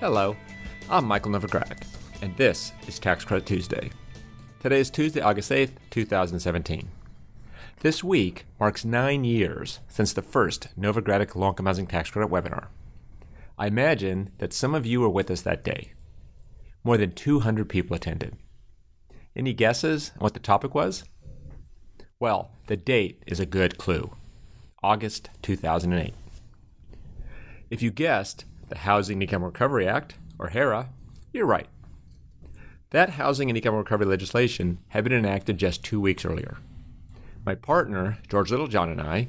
Hello, I'm Michael Novogradac, and this is Tax Credit Tuesday. Today is Tuesday, August 8th, 2017. This week marks nine years since the first Novogradac Low Income Housing Tax Credit webinar. I imagine that some of you were with us that day. More than 200 people attended. Any guesses on what the topic was? Well, the date is a good clue August 2008. If you guessed the Housing and Income Recovery Act, or HERA, you're right. That housing and income recovery legislation had been enacted just two weeks earlier. My partner, George Littlejohn, and I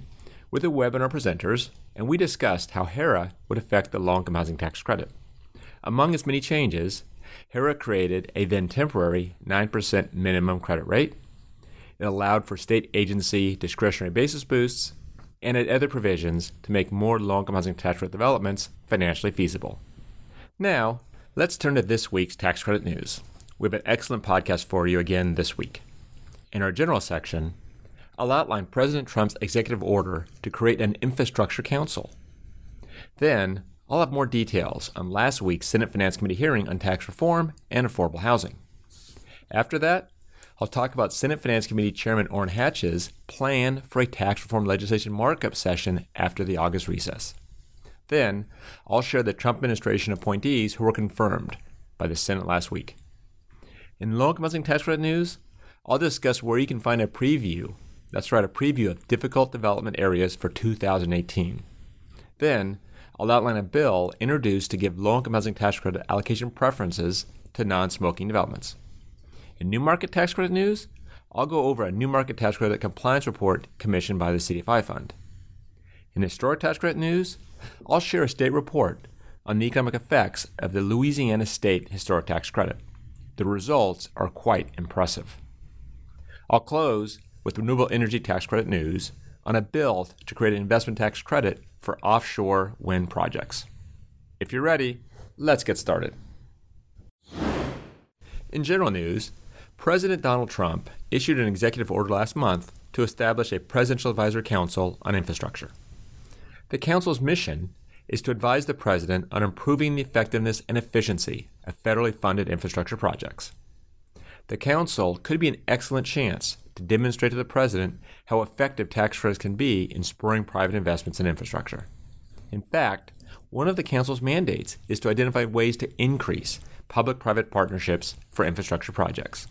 were the webinar presenters, and we discussed how HERA would affect the low income housing tax credit. Among its many changes, HERA created a then temporary 9% minimum credit rate. It allowed for state agency discretionary basis boosts and at other provisions to make more income housing tax credit developments financially feasible. Now, let's turn to this week's tax credit news. We have an excellent podcast for you again this week. In our general section, I'll outline President Trump's executive order to create an infrastructure council. Then, I'll have more details on last week's Senate Finance Committee hearing on tax reform and affordable housing. After that, I'll talk about Senate Finance Committee Chairman Orrin Hatch's plan for a tax reform legislation markup session after the August recess. Then, I'll share the Trump administration appointees who were confirmed by the Senate last week. In low income housing tax credit news, I'll discuss where you can find a preview. That's right, a preview of difficult development areas for 2018. Then, I'll outline a bill introduced to give low income housing tax credit allocation preferences to non smoking developments. In new market tax credit news, I'll go over a new market tax credit compliance report commissioned by the CDFI Fund. In historic tax credit news, I'll share a state report on the economic effects of the Louisiana State Historic Tax Credit. The results are quite impressive. I'll close with renewable energy tax credit news on a bill to create an investment tax credit for offshore wind projects. If you're ready, let's get started. In general news, President Donald Trump issued an executive order last month to establish a Presidential Advisory Council on Infrastructure. The Council's mission is to advise the President on improving the effectiveness and efficiency of federally funded infrastructure projects. The Council could be an excellent chance to demonstrate to the President how effective tax credits can be in spurring private investments in infrastructure. In fact, one of the Council's mandates is to identify ways to increase public private partnerships for infrastructure projects.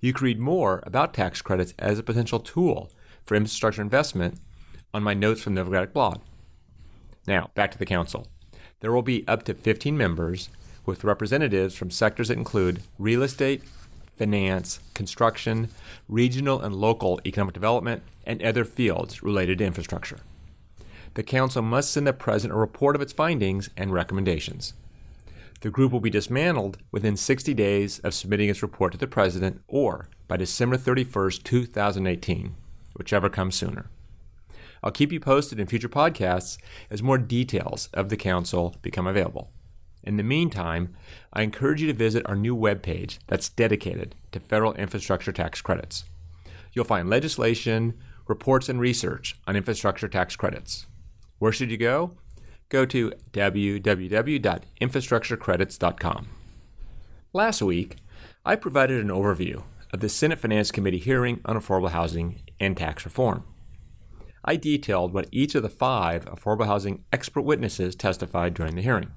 You can read more about tax credits as a potential tool for infrastructure investment on my Notes from the Novogradac blog. Now, back to the Council. There will be up to 15 members with representatives from sectors that include real estate, finance, construction, regional and local economic development, and other fields related to infrastructure. The Council must send the President a report of its findings and recommendations. The group will be dismantled within 60 days of submitting its report to the President or by December 31st, 2018, whichever comes sooner. I'll keep you posted in future podcasts as more details of the Council become available. In the meantime, I encourage you to visit our new webpage that's dedicated to federal infrastructure tax credits. You'll find legislation, reports, and research on infrastructure tax credits. Where should you go? Go to www.infrastructurecredits.com. Last week, I provided an overview of the Senate Finance Committee hearing on affordable housing and tax reform. I detailed what each of the five affordable housing expert witnesses testified during the hearing.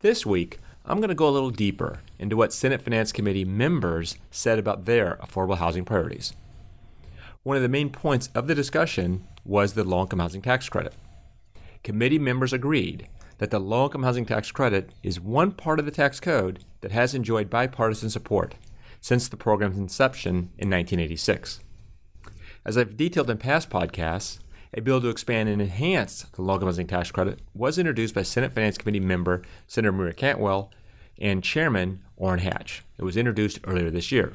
This week, I'm going to go a little deeper into what Senate Finance Committee members said about their affordable housing priorities. One of the main points of the discussion was the low income housing tax credit. Committee members agreed that the low income housing tax credit is one part of the tax code that has enjoyed bipartisan support since the program's inception in 1986. As I've detailed in past podcasts, a bill to expand and enhance the low income housing tax credit was introduced by Senate Finance Committee member Senator Maria Cantwell and Chairman Orrin Hatch. It was introduced earlier this year.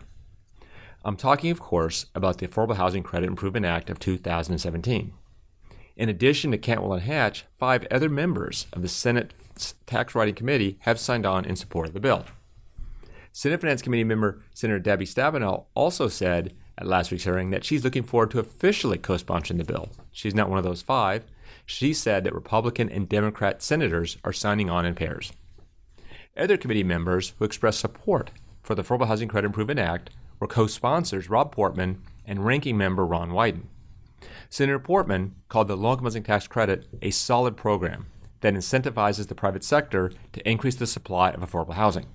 I'm talking, of course, about the Affordable Housing Credit Improvement Act of 2017. In addition to Cantwell and Hatch, five other members of the Senate Tax Writing Committee have signed on in support of the bill. Senate Finance Committee member Senator Debbie Stabenow also said at last week's hearing that she's looking forward to officially co sponsoring the bill. She's not one of those five. She said that Republican and Democrat senators are signing on in pairs. Other committee members who expressed support for the Affordable Housing Credit Improvement Act were co sponsors Rob Portman and ranking member Ron Wyden. Senator Portman called the low income housing tax credit a solid program that incentivizes the private sector to increase the supply of affordable housing.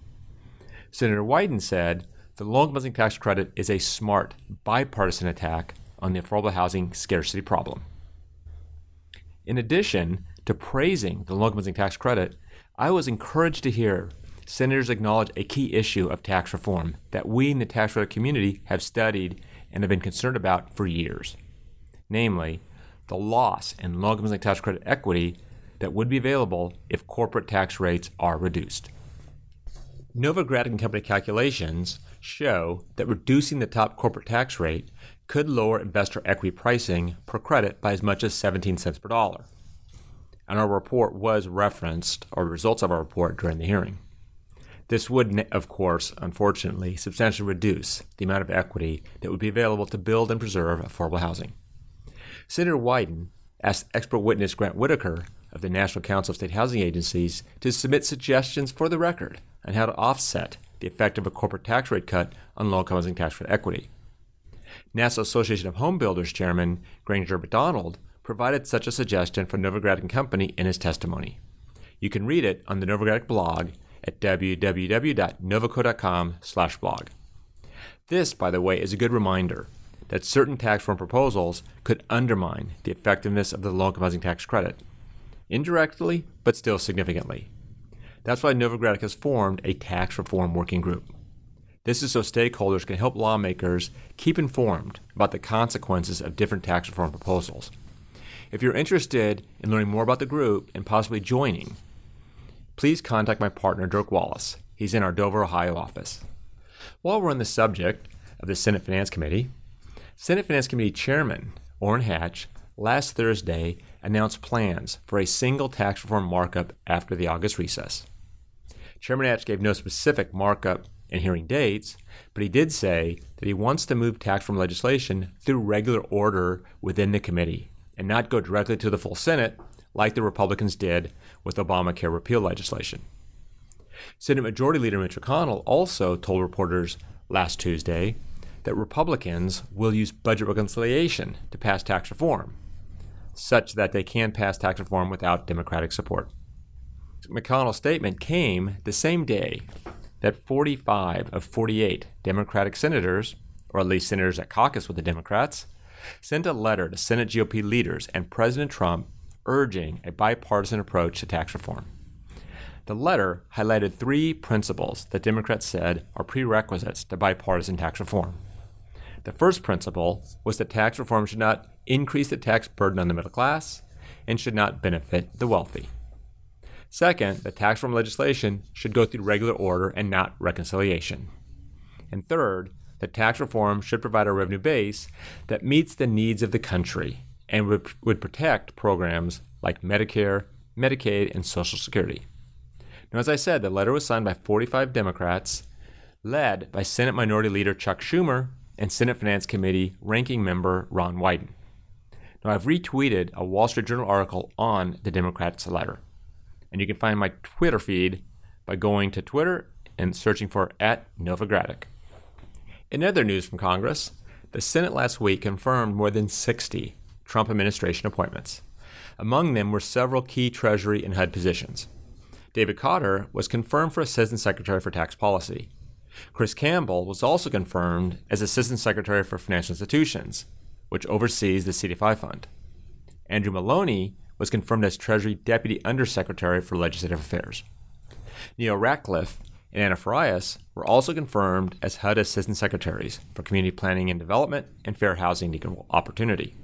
Senator Wyden said the low income housing tax credit is a smart, bipartisan attack on the affordable housing scarcity problem. In addition to praising the low income housing tax credit, I was encouraged to hear senators acknowledge a key issue of tax reform that we in the tax credit community have studied and have been concerned about for years. Namely, the loss in low income tax credit equity that would be available if corporate tax rates are reduced. Novogradac and Company calculations show that reducing the top corporate tax rate could lower investor equity pricing per credit by as much as 17 cents per dollar. And our report was referenced, or results of our report, during the hearing. This would, of course, unfortunately, substantially reduce the amount of equity that would be available to build and preserve affordable housing. Senator Wyden asked expert witness Grant Whitaker of the National Council of State Housing Agencies to submit suggestions for the record on how to offset the effect of a corporate tax rate cut on low income housing tax credit equity. National Association of Home Builders Chairman Granger MacDonald provided such a suggestion for Novogradac and Company in his testimony. You can read it on the Novogradac blog at www.novoco.com/blog. This, by the way, is a good reminder that certain tax reform proposals could undermine the effectiveness of the low income housing tax credit, indirectly, but still significantly. That's why Novogradac has formed a tax reform working group. This is so stakeholders can help lawmakers keep informed about the consequences of different tax reform proposals. If you're interested in learning more about the group and possibly joining, please contact my partner, Dirk Wallace. He's in our Dover, Ohio office. While we're on the subject of the Senate Finance Committee, Senate Finance Committee Chairman Orrin Hatch last Thursday announced plans for a single tax reform markup after the August recess. Chairman Hatch gave no specific markup and hearing dates, but he did say that he wants to move tax reform legislation through regular order within the committee and not go directly to the full Senate like the Republicans did with Obamacare repeal legislation. Senate Majority Leader Mitch McConnell also told reporters last Tuesday that Republicans will use budget reconciliation to pass tax reform, such that they can pass tax reform without Democratic support. McConnell's statement came the same day that 45 of 48 Democratic senators, or at least senators that caucus with the Democrats, sent a letter to Senate GOP leaders and President Trump urging a bipartisan approach to tax reform. The letter highlighted three principles that Democrats said are prerequisites to bipartisan tax reform. The first principle was that tax reform should not increase the tax burden on the middle class and should not benefit the wealthy. Second, the tax reform legislation should go through regular order and not reconciliation. And third, that tax reform should provide a revenue base that meets the needs of the country and would, would protect programs like Medicare, Medicaid, and Social Security. Now, as I said, the letter was signed by 45 Democrats, led by Senate Minority Leader Chuck Schumer and Senate Finance Committee ranking member Ron Wyden. Now, I've retweeted a Wall Street Journal article on the Democrats' letter and you can find my Twitter feed by going to Twitter and searching for at Novogradac. In other news from Congress, the Senate last week confirmed more than 60 Trump administration appointments. Among them were several key Treasury and HUD positions. David Kautter was confirmed for Assistant Secretary for Tax Policy. Chris Campbell was also confirmed as Assistant Secretary for Financial Institutions, which oversees the CDFI fund. Andrew Maloney was confirmed as Treasury Deputy Undersecretary for Legislative Affairs. Neal Rackleff and Anna Farias were also confirmed as HUD Assistant Secretaries for Community Planning and Development and Fair Housing and Equal Opportunity.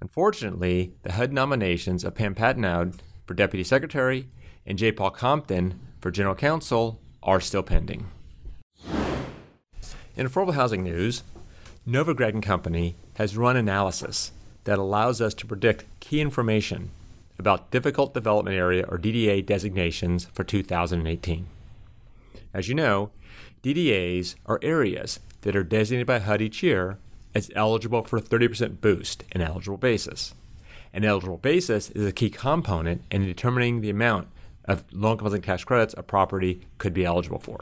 Unfortunately, the HUD nominations of Pam Patenaude for Deputy Secretary and J. Paul Compton for General Counsel are still pending. In affordable housing news, Novogradac and Company has run analysis that allows us to predict key information about difficult development area or DDA designations for 2018. As you know, DDAs are areas that are designated by HUD each year as eligible for a 30% boost in eligible basis. An eligible basis is a key component in determining the amount of income housing tax credits a property could be eligible for.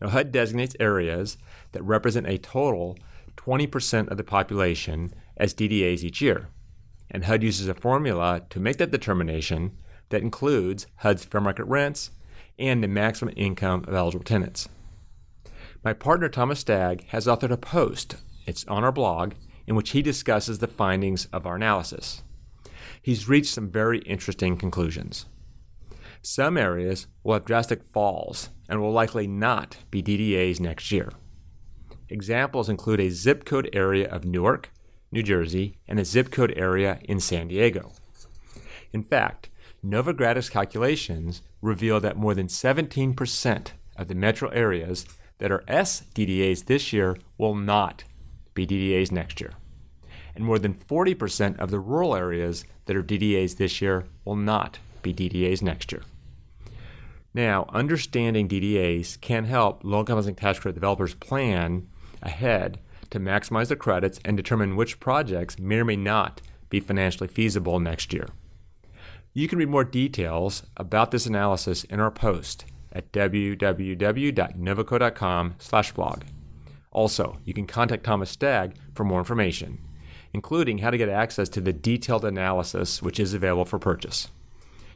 Now, HUD designates areas that represent a total 20% of the population as DDAs each year. And HUD uses a formula to make that determination that includes HUD's fair market rents and the maximum income of eligible tenants. My partner Thomas Stagg has authored a post, it's on our blog, in which he discusses the findings of our analysis. He's reached some very interesting conclusions. Some areas will have drastic falls and will likely not be DDAs next year. Examples include a zip code area of Newark, New Jersey, and a zip code area in San Diego. In fact, Novogradac's calculations reveal that more than 17% of the metro areas that are SDDAs this year will not be DDAs next year. And more than 40% of the rural areas that are DDAs this year will not be DDAs next year. Now, understanding DDAs can help income housing tax credit developers plan ahead to maximize their credits and determine which projects may or may not be financially feasible next year. You can read more details about this analysis in our post at www.novoco.com/blog. Also, you can contact Thomas Stagg for more information, including how to get access to the detailed analysis which is available for purchase.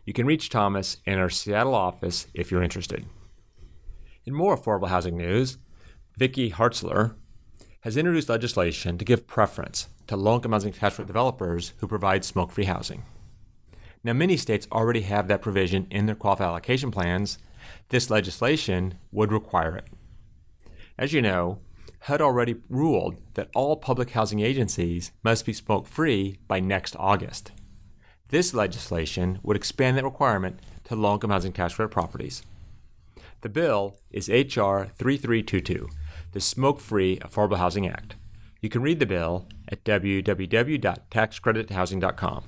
You can reach Thomas in our Seattle office if you're interested. In more affordable housing news, Vicky Hartzler has introduced legislation to give preference to low-income housing tax credit developers who provide smoke-free housing. Now, many states already have that provision in their qualified allocation plans. This legislation would require it. As you know, HUD already ruled that all public housing agencies must be smoke-free by next August. This legislation would expand that requirement to low income housing tax credit properties. The bill is H.R. 3322, the Smoke Free Affordable Housing Act. You can read the bill at www.taxcredithousing.com.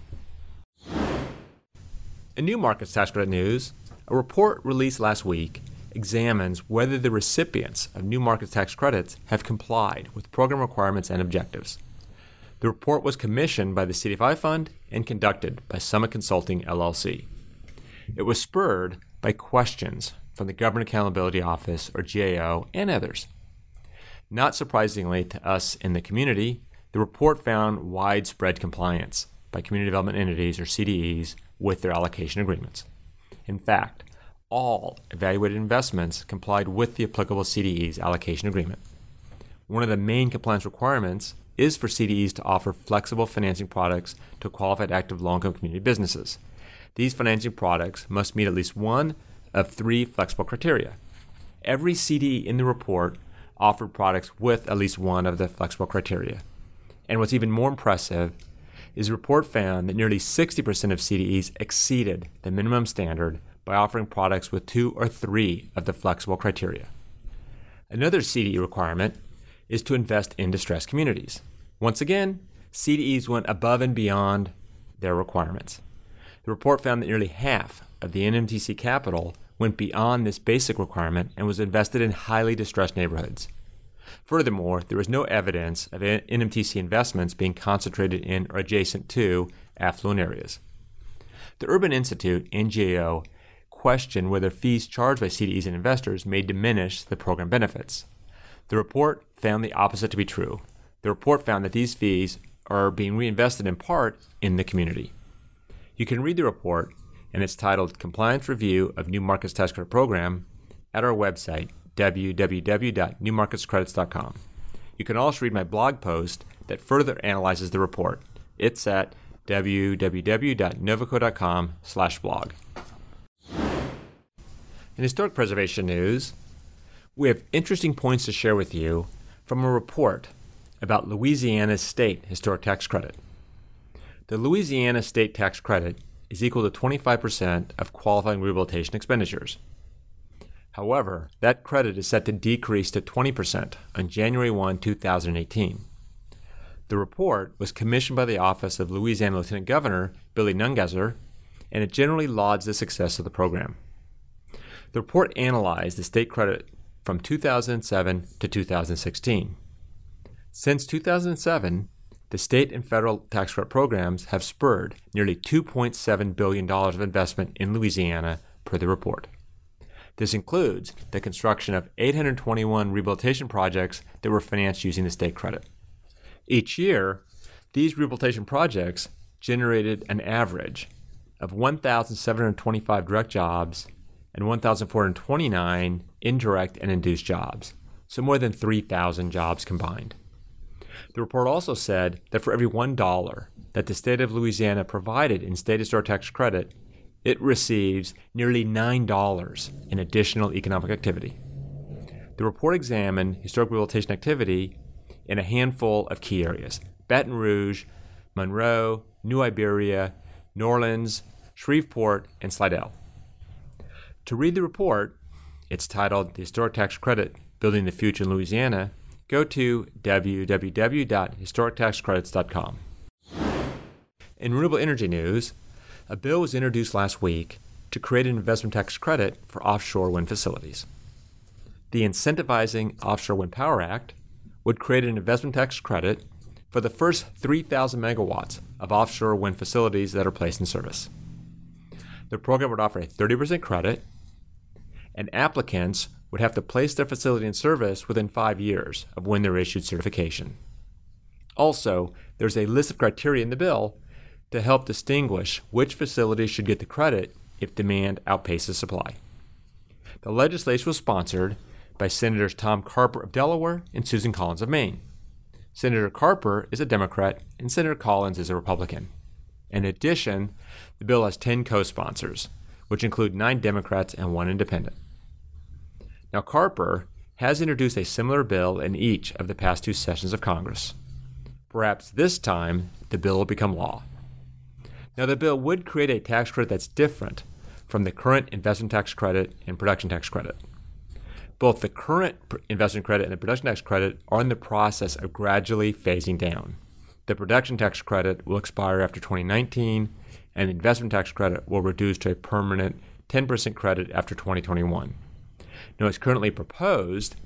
In New Markets Tax Credit News, a report released last week examines whether the recipients of New Markets tax credits have complied with program requirements and objectives. The report was commissioned by the CDFI Fund and conducted by Summit Consulting LLC. It was spurred by questions from the Government Accountability Office, or GAO, and others. Not surprisingly to us in the community, the report found widespread compliance by community development entities, or CDEs, with their allocation agreements. In fact, all evaluated investments complied with the applicable CDE's allocation agreement. One of the main compliance requirements is for CDEs to offer flexible financing products to qualified active low income community businesses. These financing products must meet at least one of three flexible criteria. Every CDE in the report offered products with at least one of the flexible criteria. And what's even more impressive is the report found that nearly 60% of CDEs exceeded the minimum standard by offering products with two or three of the flexible criteria. Another CDE requirement is to invest in distressed communities. Once again, CDEs went above and beyond their requirements. The report found that nearly half of the NMTC capital went beyond this basic requirement and was invested in highly distressed neighborhoods. Furthermore, there was no evidence of NMTC investments being concentrated in or adjacent to affluent areas. The Urban Institute and GAO questioned whether fees charged by CDEs and investors may diminish the program benefits. The report found the opposite to be true. The report found that these fees are being reinvested in part in the community. You can read the report, and it's titled Compliance Review of New Markets Tax Credit Program at our website, www.newmarketscredits.com. You can also read my blog post that further analyzes the report. It's at www.novoco.com slash blog. In historic preservation news, we have interesting points to share with you from a report about Louisiana's state historic tax credit. The Louisiana state tax credit is equal to 25% of qualifying rehabilitation expenditures. However, that credit is set to decrease to 20% on January 1, 2018. The report was commissioned by the Office of Louisiana Lieutenant Governor Billy Nungesser, and it generally lauds the success of the program. The report analyzed the state credit from 2007 to 2016. Since 2007, the state and federal tax credit programs have spurred nearly $2.7 billion of investment in Louisiana per the report. This includes the construction of 821 rehabilitation projects that were financed using the state credit. Each year, these rehabilitation projects generated an average of 1,725 direct jobs and 1,429 indirect and induced jobs, so more than 3,000 jobs combined. The report also said that for every $1 that the state of Louisiana provided in state historic tax credit, it receives nearly $9 in additional economic activity. The report examined historic rehabilitation activity in a handful of key areas Baton Rouge, Monroe, New Iberia, New Orleans, Shreveport, and Slidell. To read the report, it's titled The Historic Tax Credit Building the Future in Louisiana. Go to www.historictaxcredits.com. In renewable energy news, a bill was introduced last week to create an investment tax credit for offshore wind facilities. The Incentivizing Offshore Wind Power Act would create an investment tax credit for the first 3,000 megawatts of offshore wind facilities that are placed in service. The program would offer a 30% credit, and applicants would have to place their facility in service within five years of when they're issued certification. Also, there's a list of criteria in the bill to help distinguish which facilities should get the credit if demand outpaces supply. The legislation was sponsored by Senators Tom Carper of Delaware and Susan Collins of Maine. Senator Carper is a Democrat and Senator Collins is a Republican. In addition, the bill has 10 co sponsors, which include nine Democrats and one independent. Now, Carper has introduced a similar bill in each of the past two sessions of Congress. Perhaps this time the bill will become law. Now, the bill would create a tax credit that's different from the current investment tax credit and production tax credit. Both the current investment credit and the production tax credit are in the process of gradually phasing down. The production tax credit will expire after 2019, and the investment tax credit will reduce to a permanent 10% credit after 2021. Now, as currently proposed,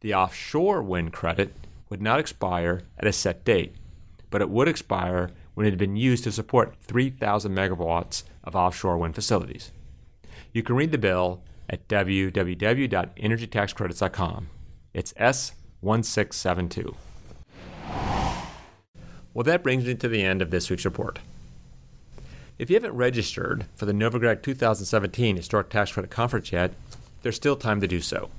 the offshore wind credit would not expire at a set date, but it would expire when it had been used to support 3,000 megawatts of offshore wind facilities. You can read the bill at www.energytaxcredits.com. It's S1672. Well, that brings me to the end of this week's report. If you haven't registered for the Novogradac 2017 Historic Tax Credit Conference yet, there's still time to do so.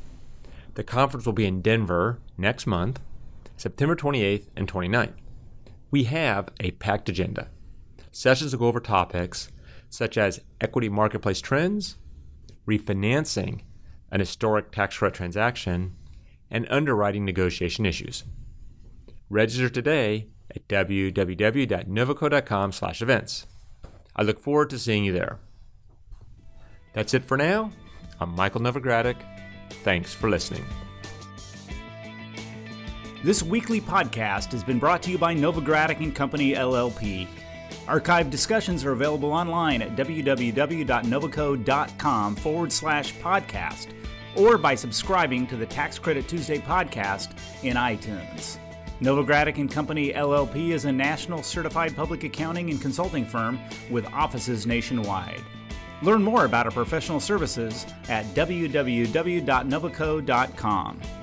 The conference will be in Denver next month, September 28th and 29th. We have a packed agenda. Sessions will go over topics such as equity marketplace trends, refinancing an historic tax credit transaction, and underwriting negotiation issues. Register today at www.novoco.com/events. I look forward to seeing you there. That's it for now. I'm Michael Novogradac. Thanks for listening. This weekly podcast has been brought to you by Novogradac and Company LLP. Archived discussions are available online at www.novoco.com forward slash podcast or by subscribing to the Tax Credit Tuesday podcast in iTunes. Novogradac and Company LLP is a national certified public accounting and consulting firm with offices nationwide. Learn more about our professional services at www.novoco.com.